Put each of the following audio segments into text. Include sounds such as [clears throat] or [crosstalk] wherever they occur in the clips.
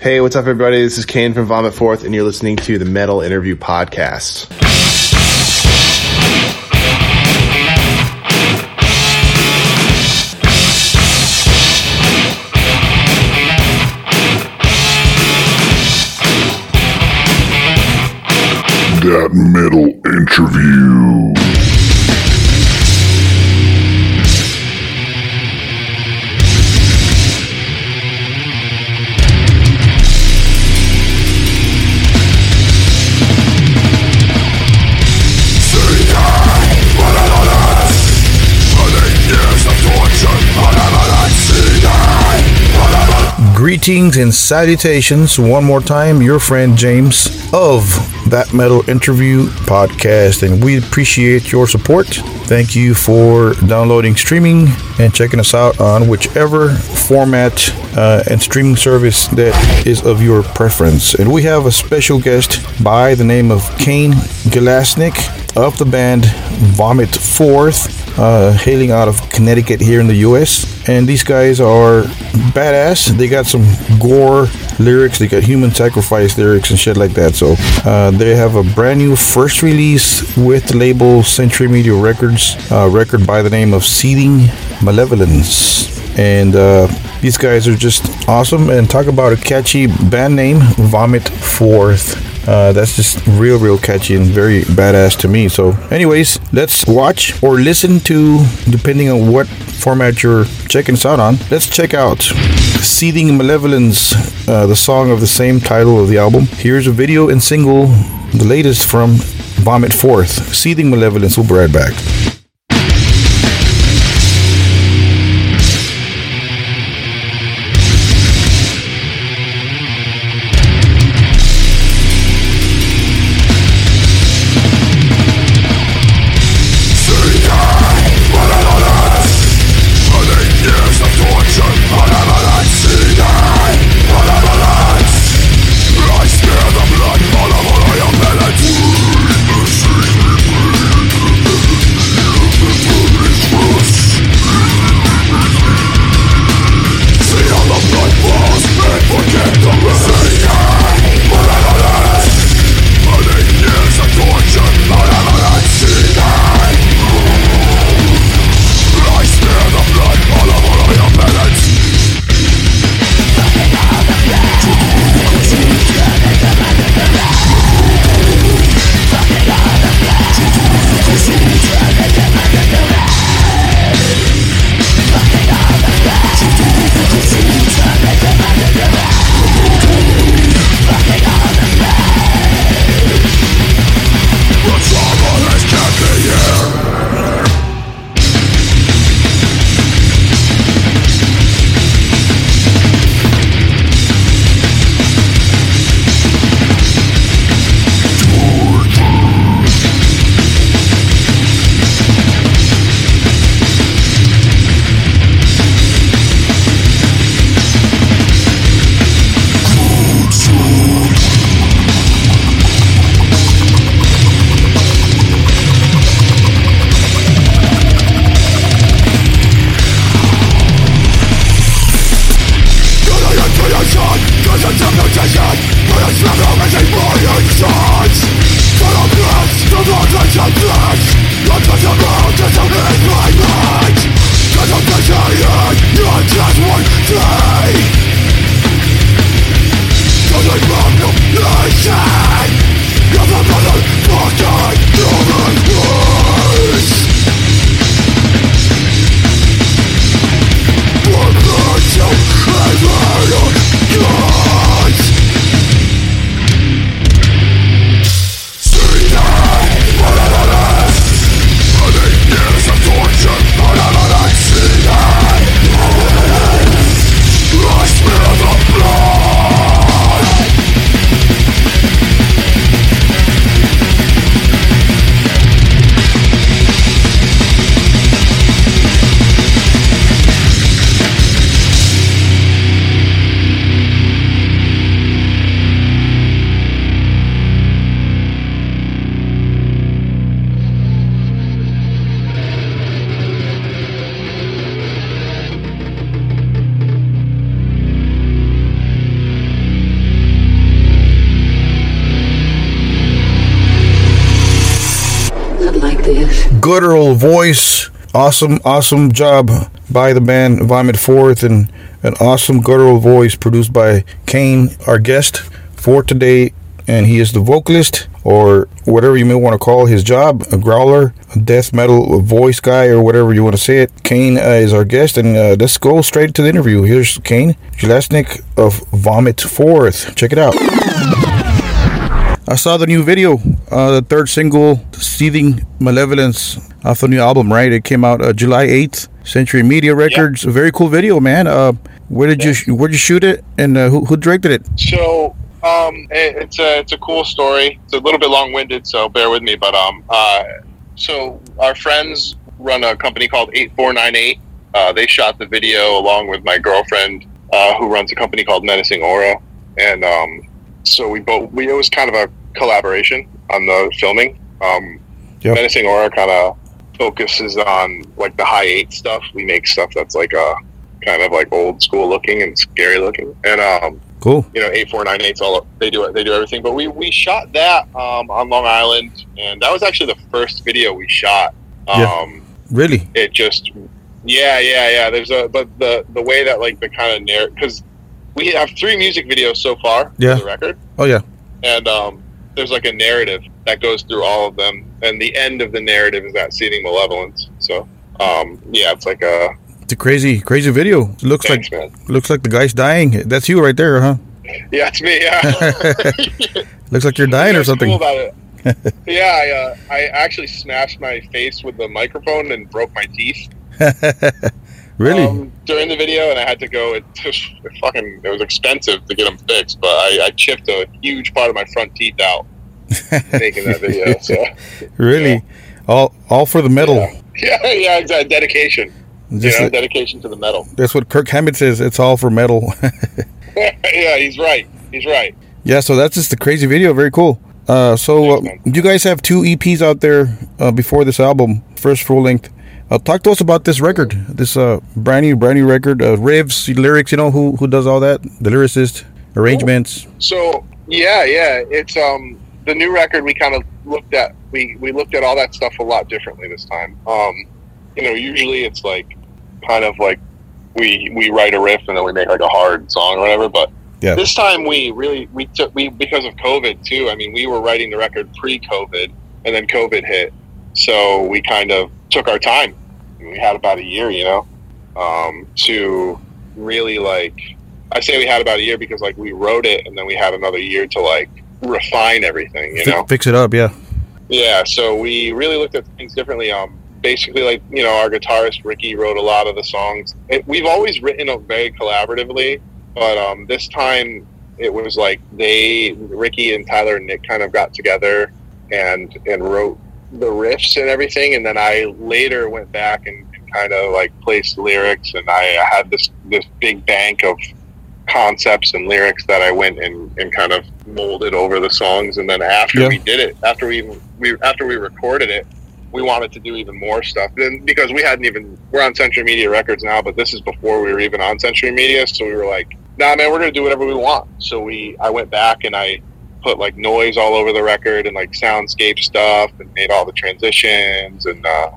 Hey, what's up, everybody? This is Kane from Vomit Forth, and you're listening to the Metal Interview Podcast. That metal interview. Greetings and salutations one more time, your friend James of That Metal Interview Podcast, and we appreciate your support. Thank you for downloading, streaming, and checking us out on whichever format uh, and streaming service that is of your preference. And we have a special guest by the name of Kane Gelaznik of the band Vomit Forth uh, hailing out of Connecticut here in the U.S. And these guys are badass. They got some gore lyrics. They got human sacrifice lyrics and shit like that. So uh, they have a brand new first release with the label Century Media Records, uh, record by the name of Seething Malevolence. And uh, these guys are just awesome. And talk about a catchy band name, Vomit Forth. Uh, that's just real, real catchy and very badass to me. So, anyways, let's watch or listen to, depending on what format you're checking us out on. Let's check out Seething Malevolence, uh, the song of the same title of the album. Here's a video and single, the latest from Vomit Forth, Seething Malevolence. We'll be right back. Guttural voice. Awesome, awesome job by the band Vomit Forth and an awesome guttural voice produced by Kane, our guest for today. And he is the vocalist or whatever you may want to call his job, a growler, a death metal voice guy, or whatever you want to say it. Kane uh, is our guest, and uh, let's go straight to the interview. Here's Kane Gelaznik of Vomit Forth. Check it out. I saw the new video, uh, the third single, "Seething Malevolence," off the new album. Right, it came out uh, July eighth. Century Media Records. A very cool video, man. Uh, where did you where did you shoot it, and uh, who who directed it? So um, it, it's a it's a cool story. It's a little bit long winded, so bear with me. But um, uh, so our friends run a company called Eight Four Nine Eight. Uh, they shot the video along with my girlfriend, uh, who runs a company called Menacing Aura, and um, so we both we it was kind of a collaboration on the filming. Um, Yep. Menacing Aura kind of focuses on like the Hi8 stuff. We make stuff that's like a kind of like old school looking and scary looking, and um, Cool. you know, eight four nine eight's all they do it. They do everything. But we we shot that um, on Long Island, and that was actually the first video we shot. Um, Yeah. Really? It just, yeah, yeah, yeah. There's a but the the way that like the kind of narrative because we have three music videos so far Yeah. for the record, Oh yeah. and um, there's like a narrative that goes through all of them, and the end of the narrative is that Seething Malevolence. So. Um, yeah, it's like a It's a crazy, crazy video. It looks thanks, like man. looks like the guy's dying. That's you right there, huh? [laughs] Yeah, it's me. Yeah. [laughs] Looks like you're [laughs] dying or something. Cool about it. yeah, I, uh, I actually smashed my face with the microphone and broke my teeth. Really? Um, during the video, and I had to go. It [laughs] it fucking it was expensive to get them fixed, but I, I chipped a huge part of my front teeth out [laughs] making that video. So really? All all for the metal. yeah, [laughs] yeah, exactly. Dedication. Just you know, dedication to the metal. that's what Kirk Hammett says. It's all for metal. yeah, he's right. He's right. yeah. So that's just a crazy video. Very cool. Uh, so uh, you guys have two EPs out there uh, before this album, first full length. Uh, talk to us about this record, this uh, brand new, brand new record. Uh, riffs, lyrics. You know who who does all that? The lyricist, arrangements. So yeah, yeah, it's um the new record. We kind of looked at we we looked at all that stuff a lot differently this time. Um, you know, usually it's like kind of like we we write a riff and then we make like a hard song or whatever. But Yeah. this time we really we took we because of COVID too. I mean, we were writing the record pre-COVID and then COVID hit, so we kind of took our time. We had about a year, you know, um, to really like I say we had about a year because like we wrote it and then we had another year to like refine everything, you Fi- know. Fix it up. Yeah. Yeah, so we really looked at things differently. Um, basically, like you know, our guitarist Ricky wrote a lot of the songs. It, we've always written it very collaboratively, but um, this time it was like they, Ricky and Tyler and Nick, kind of got together and and wrote the riffs and everything, and then I later went back and, kind of like placed lyrics, and I had this this big bank of concepts and lyrics that I went and, and kind of molded over the songs. And then after Yeah. we did it, after we even we after we recorded it, we wanted to do even more stuff. Then because we hadn't even we're on Century Media Records now, but this is before we were even on Century Media, so we were like, nah, man, we're gonna do whatever we want. So we I went back and I put like noise all over the record and like soundscape stuff and made all the transitions and uh,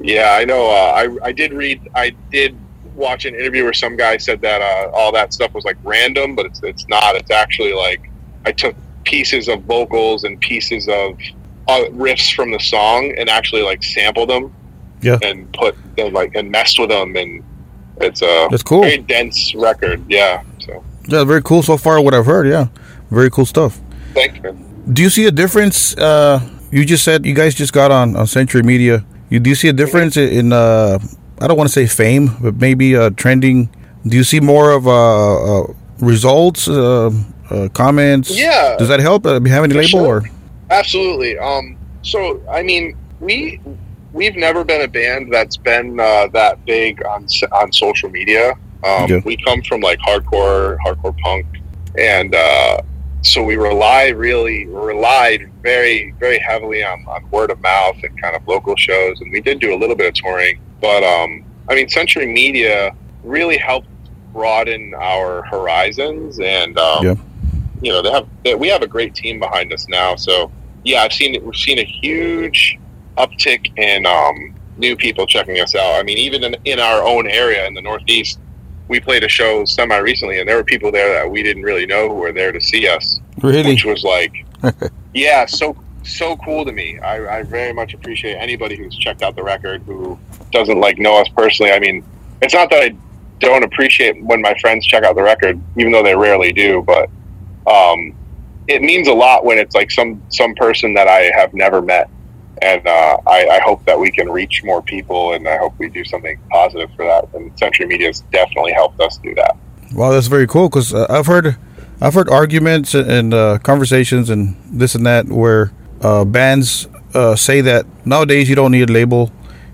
yeah, I know. Uh, I I did read. I did watch an interview where some guy said that uh, all that stuff was like random, but it's it's not. It's actually like I took pieces of vocals and pieces of uh, riffs from the song and actually like sampled them. Yeah. And put and like and messed with them and it's a That's cool. very dense record. Yeah. So Yeah, very cool so far. What I've heard. Yeah, very cool stuff. Thanks, man. Do you see a difference? Uh, you just said you guys just got on on Century Media. You do you see a difference in? Uh, I don't want to say fame, but maybe uh, trending. Do you see more of uh, uh, results, uh, uh, comments? Yeah. Does that help? Uh, having a label sure. or? Absolutely. Um, so, I mean, we we've never been a band that's been uh, that big on on social media. Um. We come from like hardcore, hardcore punk, and uh, so we rely really relied very very heavily on, on word of mouth and kind of local shows. And we did do a little bit of touring, but um, I mean, Century Media really helped broaden our horizons and um, Yeah. you know they have they, we have a great team behind us now so yeah i've seen we've seen a huge uptick in um, new people checking us out. I mean, even in, in our own area in the Northeast, we played a show semi recently, and there were people there that we didn't really know who were there to see us, Really? which was like, [laughs] yeah, so so cool to me. I, I very much appreciate anybody who's checked out the record who doesn't like know us personally. I mean, it's not that I don't appreciate when my friends check out the record, even though they rarely do, but um, it means a lot when it's like some some person that I have never met. And uh, I, I hope that we can reach more people, and I hope we do something positive for that. And Century Media has definitely helped us do that. Wow, that's very cool. Because uh, I've heard, I've heard arguments and, uh, conversations and this and that where uh, bands uh, say that nowadays you don't need a label,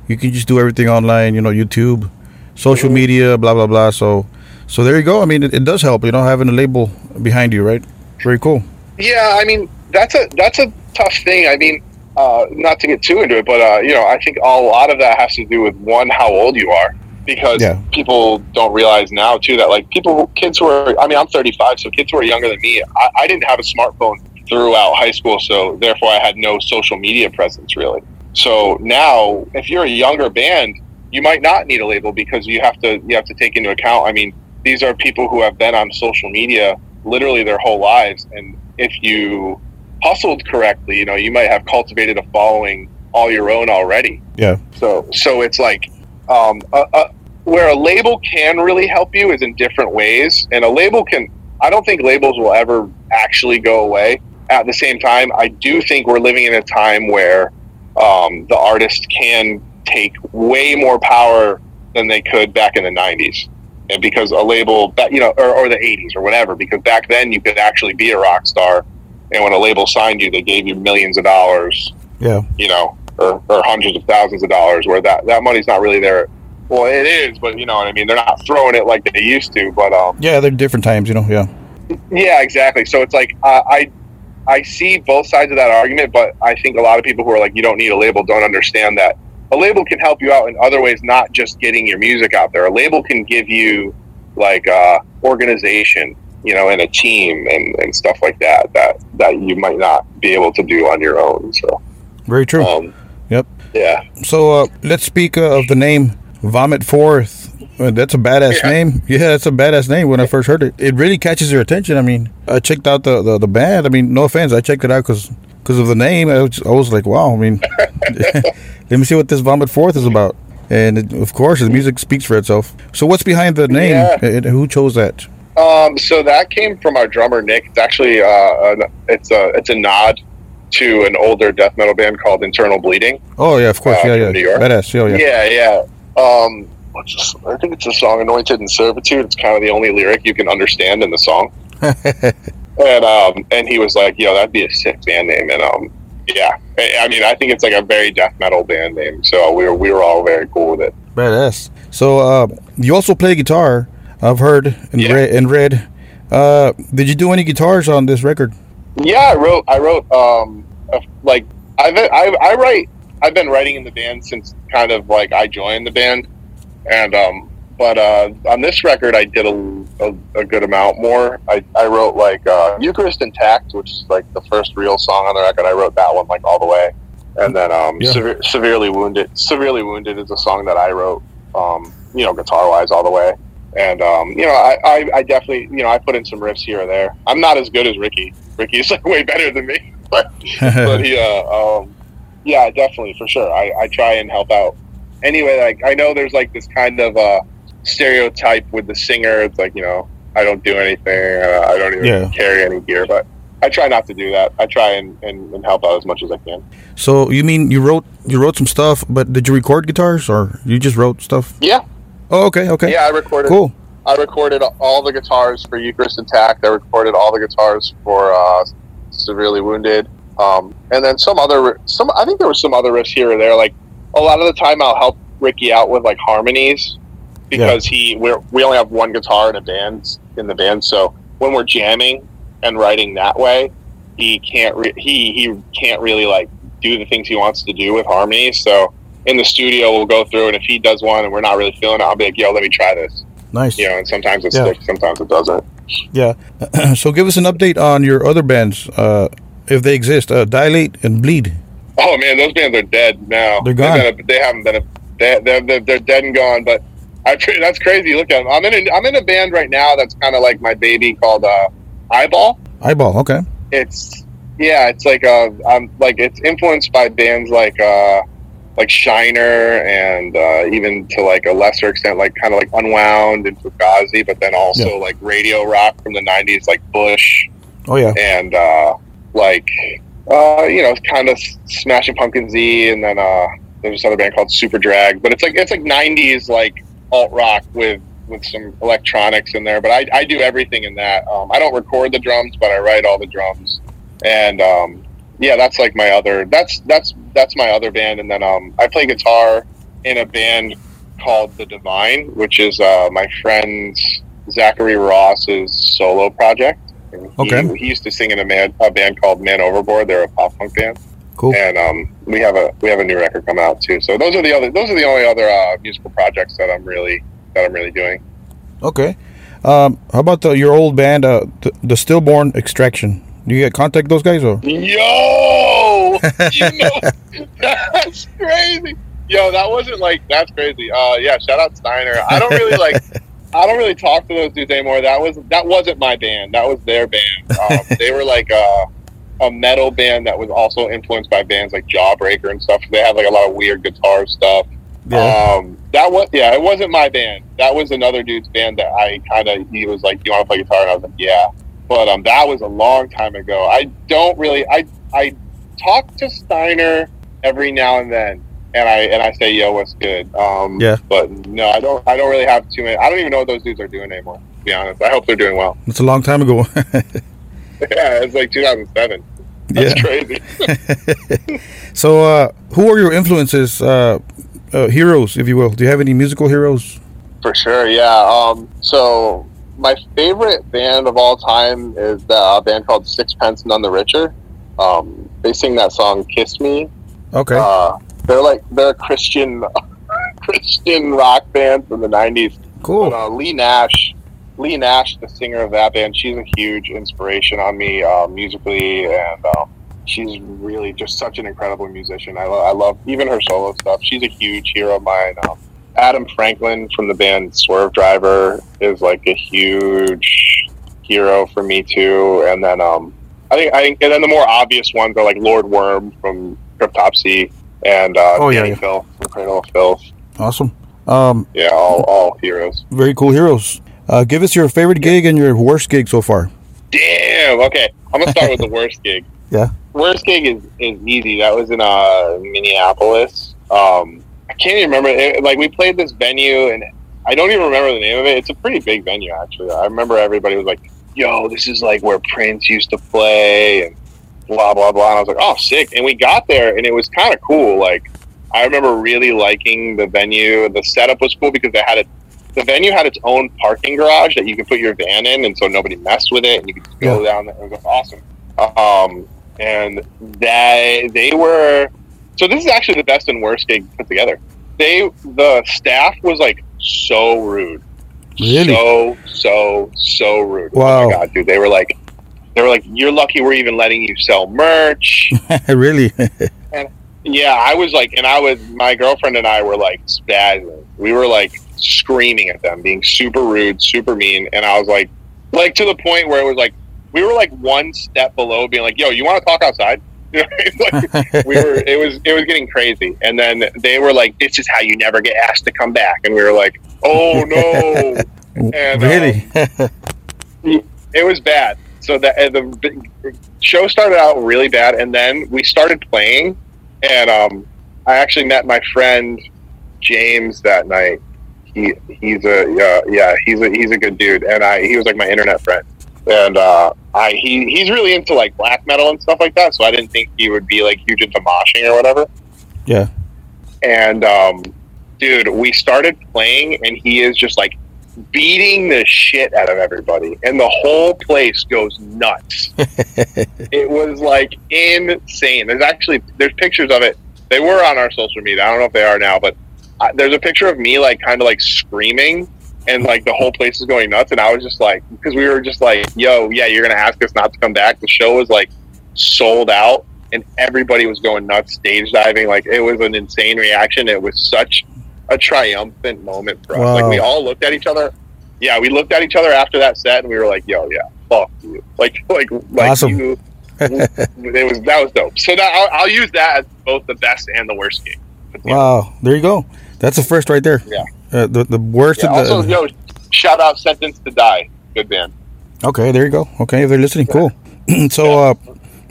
you can just do everything online. You know, YouTube, social media, blah blah blah. So, so there you go. I mean, it, it does help. You know, having a label behind you, right? Very cool. Yeah, I mean that's a that's a tough thing. I mean, uh, not to get too into it, but uh, you know, I think a lot of that has to do with one how old you are, because Yeah. people don't realize now too that like people, kids who are, I mean, I'm 35, so kids who are younger than me, I, I didn't have a smartphone throughout high school, so therefore I had no social media presence really. So now, if you're a younger band, you might not need a label because you have to you have to take into account. I mean, these are people who have been on social media literally their whole lives, and if you hustled correctly, you know, you might have cultivated a following all your own already. Yeah. So so it's like um, a, a, where a label can really help you is in different ways, and a label can. I don't think labels will ever actually go away. At the same time, I do think we're living in a time where um, the artist can take way more power than they could back in the '90s, and because a label, you know, or, or the '80s or whatever, because back then you could actually be a rock star, and when a label signed you, they gave you millions of dollars Yeah. you know, or, or hundreds of thousands of dollars, where that, that money's not really there. Well, it is, but you know what I mean. They're not throwing it like they used to. But um, Yeah, they're different times. You know. Yeah. yeah, exactly. So it's like uh, I I see both sides of that argument, but I think a lot of people who are like, you don't need a label, don't understand that a label can help you out in other ways, not just getting your music out there. A label can give you like uh, organization, you know, and a team and, and stuff like that that that you might not be able to do on your own. So Very true. um, Yep. yeah. So uh, let's speak uh, of the name Vomit Forth. Uh, that's a badass Yeah. name. Yeah, that's a badass name. When I first heard it, it really catches your attention. I mean, I checked out the the, the band. I mean, no offense, I checked it out because because of the name. I was, I was like, wow. I mean, [laughs] let me see what this Vomit Forth is about. And it, of course, the music speaks for itself. So, what's behind the name? Yeah. And who chose that? Um, so that came from our drummer Nick. It's actually uh, an, it's a it's a nod to an older death metal band called Internal Bleeding. Oh yeah, of course. Uh, yeah, yeah. New York? Badass. Yeah, yeah. Yeah, yeah. Um, this? I think it's a song "Anointed in Servitude." It's kind of the only lyric you can understand in the song. [laughs] and um, and he was like, "Yo, that'd be a sick band name." And um, yeah, I I mean, I think it's like a very death metal band name. So we were we were all very cool with it. Badass. So uh, you also play guitar. I've heard and Yeah. read and read. Uh, did you do any guitars on this record? Yeah, I wrote. I wrote. Um, like I've I, I write. I've been writing in the band since kind of like I joined the band, and um, but uh, on this record I did a, a, a good amount more. I, I wrote like uh, Eucharist Intact, which is like the first real song on the record. I wrote that one like all the way, and then um, Yeah. Sever- severely wounded. Severely wounded is a song that I wrote. Um, you know, guitar wise all the way. And um, you know, I, I, I definitely, you know, I put in some riffs here or there. I'm not as good as Ricky. Ricky's like [laughs] way better than me, [laughs] but but he, uh, um, yeah, definitely for sure. I, I try and help out. Anyway, like I know there's like this kind of uh, stereotype with the singer. It's like you know, I don't do anything. Uh, I don't even Yeah. carry any gear, but I try not to do that. I try and, and, and help out as much as I can. so you mean you wrote you wrote some stuff, but did you record guitars or you just wrote stuff? Yeah, Oh, okay, okay, yeah. I recorded. cool. I recorded all the guitars for Eucharist Intact. I recorded all the guitars for uh, Severely Wounded, um, and then some other some. I think there were some other riffs here or there. Like a lot of the time, I'll help Ricky out with like harmonies because he we're, we only have one guitar in a band in the band. So when we're jamming and writing that way, he can't re- he he can't really like do the things he wants to do with harmonies. So in the studio, we'll go through, and if he does one and we're not really feeling it, I'll be like, "Yo, let me try this." Nice. you know, and sometimes it Yeah. sticks, sometimes it doesn't. Yeah. [clears throat] so give us an update on your other bands, uh, if they exist. Uh, Dilate and Bleed. Oh man, those bands are dead now. They're gone. been a- they haven't been a. They, they're, they're, they're dead and gone. But I that's crazy. Look at them. I'm in a, I'm in a band right now that's kind of like my baby called uh, Eyeball. Eyeball. Okay. It's yeah, it's like uh, I'm like it's influenced by bands like uh, like Shiner and uh, even to like a lesser extent like kind of like Unwound and Fugazi, but then also Yeah. like radio rock from the '90s like Bush Oh yeah. and uh, like uh, you know, kind of Smashing Pumpkins Z, and then uh, there's this other band called Superdrag. But it's like it's like '90s like alt rock with with some electronics in there. But I, I do everything in that. Um, I don't record the drums, but I write all the drums, and um, yeah, that's like my other. That's that's that's my other band, and then um, I play guitar in a band called The Divine, which is uh, my friend Zachary Ross's solo project. And he- Okay. He, used to sing in a, man, a band called Man Overboard. They're a pop punk band, Cool. and um, we have a we have a new record come out too. So those are the other those are the only other uh, musical projects that I'm really that I'm really doing. Okay. Um, how about the, your old band, uh, the, the Stillborn Extraction? Do you get contact those guys or? Yo, [laughs] you know that's crazy. Yo, that wasn't like that's crazy. Uh, yeah, shout out Steiner. I don't really like. I don't really talk to those dudes anymore. That was that wasn't my band. That was their band. [laughs] Um, they were like a, a metal band that was also influenced by bands like Jawbreaker and stuff. They had like a lot of weird guitar stuff. Um, that was yeah, it wasn't my band. That was another dude's band that I kind of he was like, "Do you want to play guitar?" And I was like, "Yeah." But um, that was a long time ago. I don't really. I I talk to Steiner every now and then, and I and I say, "Yo, what's good?" Um, Yeah. But no, I don't. I don't really have too many. I don't even know what those dudes are doing anymore. To be honest, I hope they're doing well. It's a long time ago. [laughs] yeah, it's like 2007. That's yeah. crazy. [laughs] So, uh, who are your influences, uh, uh, heroes, if you will? Do you have any musical heroes? For sure, yeah. Um, so my favorite band of all time is the uh, band called Sixpence None the Richer. Um, they sing that song "Kiss Me." Okay. They're like they're a Christian [laughs] Christian rock band from the '90s. But, cool. uh, Leigh Nash, Leigh Nash, the singer of that band, she's a huge inspiration on me uh, musically, and um, she's really just such an incredible musician. I, lo- I love even her solo stuff. She's a huge hero of mine. Um, Adam Franklin from the band Swervedriver is like a huge hero for me too. And then um, I think I think, and then the more obvious ones are like Lord Worm from Cryptopsy and uh, Oh, yeah, Danny yeah. Phil. Awesome. Um, Yeah, all all heroes. very cool heroes. Uh, give us your favorite gig and your worst gig so far. Damn. Okay, I'm gonna start with the worst [laughs] gig. Yeah. Worst gig is, is easy. That was in uh, Minneapolis. Um, I can't even remember. It, like we played this venue, and I don't even remember the name of it. It's a pretty big venue, actually. I remember everybody was like, "Yo, this is like where Prince used to play," and blah blah blah. And I was like, "Oh, sick!" And we got there, and it was kind of cool. Like I remember really liking the venue. The setup was cool because they had it. The venue had its own parking garage that you could put your van in, and so nobody messed with it, and you could just go down there. It was awesome. Um, and they they were so this is actually the best and worst gig put together. They the staff was like so rude, Really? so so so rude. Oh Wow. my god, dude! They were like, they were like, you're lucky we're even letting you sell merch. [laughs] really? Yeah, I was like, and I was, my girlfriend and I were like spazzing. We were like screaming at them, being super rude, super mean. And I was like, like to the point where it was like, we were like one step below being like, yo, you want to talk outside? You [laughs] know, it's like, we were, it was, it was getting crazy. And then they were like, this is how you never get asked to come back. And we were like, oh no. [laughs] And, really? Um, it was bad. So the uh, the the show started out really bad, and then we started playing, and um, I actually met my friend James that night. He he's a uh, yeah he's a he's a good dude, and I he was like my internet friend, and uh, I he he's really into like black metal and stuff like that. So I didn't think he would be like huge into moshing or whatever. yeah. And um, dude, we started playing, and he is just like beating the shit out of everybody, and the whole place goes nuts. [laughs] it was like insane. There's actually there's pictures of it. They were on our social media. I don't know if they are now, but uh, there's a picture of me like kind of like screaming. And like the whole place is going nuts, and I was just like, because we were just like, "Yo, yeah, you're gonna ask us not to come back." The show was like sold out, and everybody was going nuts stage diving. Like it was an insane reaction. It was such a triumphant moment for us. Wow. Like we all looked at each other. Yeah, we looked at each other after that set, and we were like, "Yo, yeah, fuck you!" Like, [laughs] like, like Awesome. you. [laughs] it was that was dope. So now I'll, I'll use that as both the best and the worst game. Wow, there you go. That's the first right there. Yeah. Uh, the the worst. Yeah, of the, also, yo, shout out "Sentence to Die." Good band. Okay, there you go. Okay, if they're listening, cool. [clears throat] so, uh,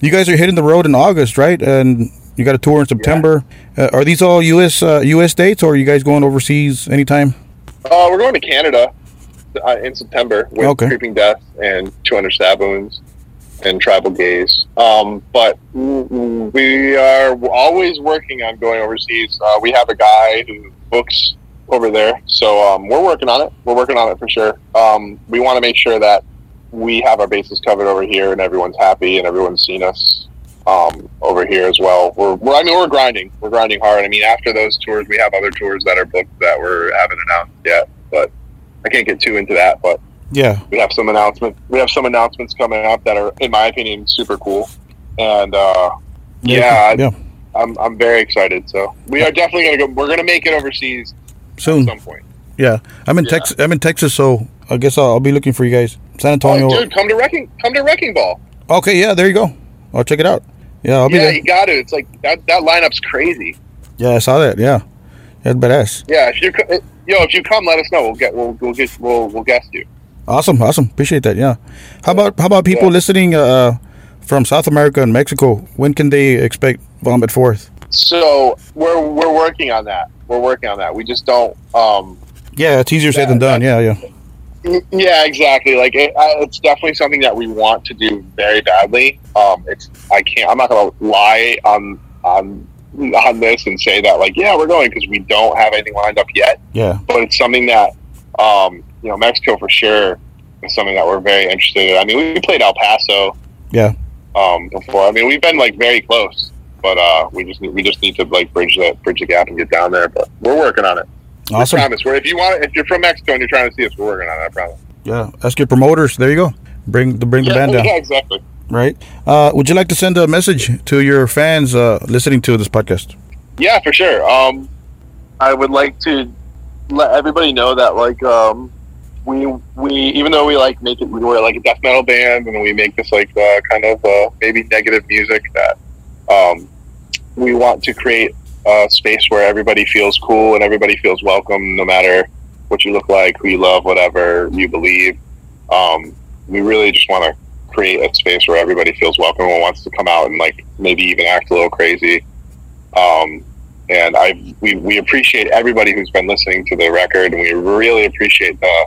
you guys are hitting the road in August, right? And you got a tour in September. Uh, are these all U.S. Uh, U.S. dates, or are you guys going overseas anytime? Uh, we're going to Canada uh, in September with Okay. Creeping Death and 200 Stab Wounds and Tribal Gaze. Um, but we are always working on going overseas. Uh, we have a guy who books over there, so um, we're working on it. We're working on it for sure. Um, we want to make sure that we have our bases covered over here and everyone's happy and everyone's seen us um, over here as well. We're, we're, I mean, we're grinding. We're grinding hard. I mean, after those tours, we have other tours that are booked that we haven't announced yet. But I can't get too into that. But Yeah. we have some announcements. We have some announcements coming up that are, in my opinion, super cool. And uh, yeah, Yeah. I'm I'm very excited. So we are definitely gonna go. We're gonna make it overseas at Soon. some point. Yeah. I'm in Yeah. Texas. I'm in Texas, so I guess I'll, I'll be looking for you guys. San Antonio. Oh, dude, come to wrecking. Come to Wrecking Ball. Okay. Yeah. There you go. I'll check it out. Yeah. I'll be Yeah, there. you got to. It's like that. That lineup's crazy. Yeah. I saw that. Yeah. That's badass. Yeah, if you yo, if you come, let us know. We'll get we'll we'll get we'll we'll guest you. Awesome. Awesome. Appreciate that. Yeah. How about how about people Yeah. listening uh, from South America and Mexico? When can they expect Vomit Forth? So we're we're working on that. We're working on that. We just don't. um Yeah, it's easier said than done. Yeah. Yeah. Yeah, exactly. Like it, I, it's definitely something that we want to do very badly. Um, it's I can't. I'm not gonna lie on on on this and say that like yeah we're going because we don't have anything lined up yet. Yeah. But it's something that um, you know Mexico for sure is something that we're very interested in. I mean we played El Paso Yeah. um, before. I mean we've been like very close, but uh, we just need, we just need to like bridge the bridge the gap and get down there. But we're working on it. Awesome. I promise. We're, if you want, if you're from Mexico and you're trying to see us, we're working on it. I promise. Yeah. Ask your promoters. There you go. Bring the bring the yeah, band down. yeah, [laughs] exactly. Right. Uh, would you like to send a message to your fans uh, listening to this podcast? Yeah, for sure. Um, I would like to let everybody know that like um, we we even though we like make it we're like a death metal band and we make this like uh, kind of uh, maybe negative music that um, we want to create a space where everybody feels cool and everybody feels welcome no matter what you look like, who you love, whatever you believe. Um, we really just want to create a space where everybody feels welcome and wants to come out and like maybe even act a little crazy. Um, and I we, we appreciate everybody who's been listening to the record, and we really appreciate the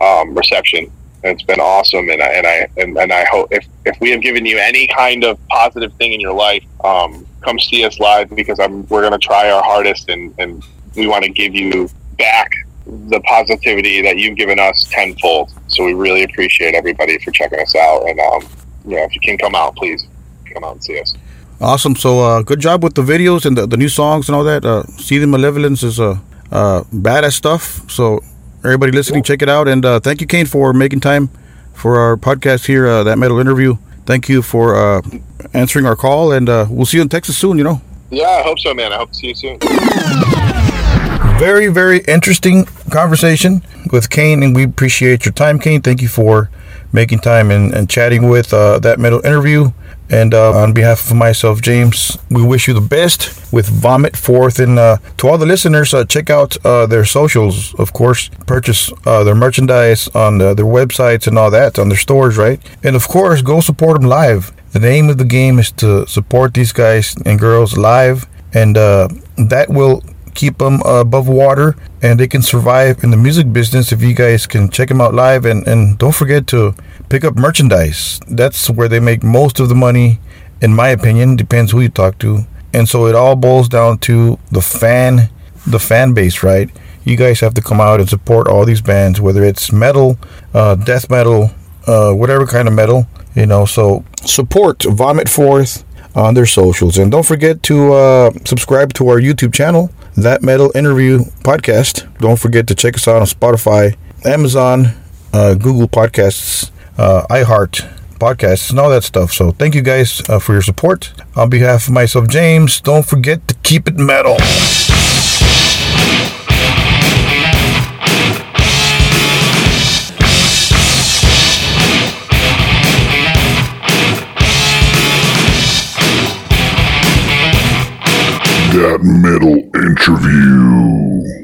um, reception. It's been awesome, and I and I and, and I hope if, if we have given you any kind of positive thing in your life, um, come see us live because I'm we're gonna try our hardest, and and we want to give you back the positivity that you've given us tenfold. So we really appreciate everybody for checking us out, and um, you know if you can come out, please come out and see us. Awesome. So uh, good job with the videos and the, the new songs and all that. Uh, Seething Malevolence is uh, uh, badass stuff. So everybody listening, check it out. And uh, thank you, Kane, for making time for our podcast here, uh, that metal interview. Thank you for uh, answering our call, and uh, we'll see you in Texas soon. You know. Yeah, I hope so, man. I hope to see you soon. very very interesting conversation with kane and we appreciate your time kane thank you for making time and, and chatting with uh, that metal interview and uh, on behalf of myself james we wish you the best with vomit forth. And uh, to all the listeners uh, check out uh, their socials of course. Purchase uh, their merchandise on their websites and all that on their stores right? And of course go support them live. The name of the game is to support these guys and girls live. And uh, that will keep them above water and they can survive in the music business if you guys can check them out live. And, and don't forget to pick up merchandise. That's where they make most of the money in my opinion. Depends who you talk to. And so it all boils down to the fan the fan base right? You guys have to come out and support all these bands whether it's metal uh, death metal uh, whatever kind of metal you know so support vomit forth on their socials. And don't forget to uh, subscribe to our youtube channel that metal interview podcast. Don't forget to check us out on spotify amazon uh, google podcasts uh, iheart podcasts and all that stuff. So thank you guys uh, for your support. On behalf of myself, James, don't forget to keep it metal. That metal interview.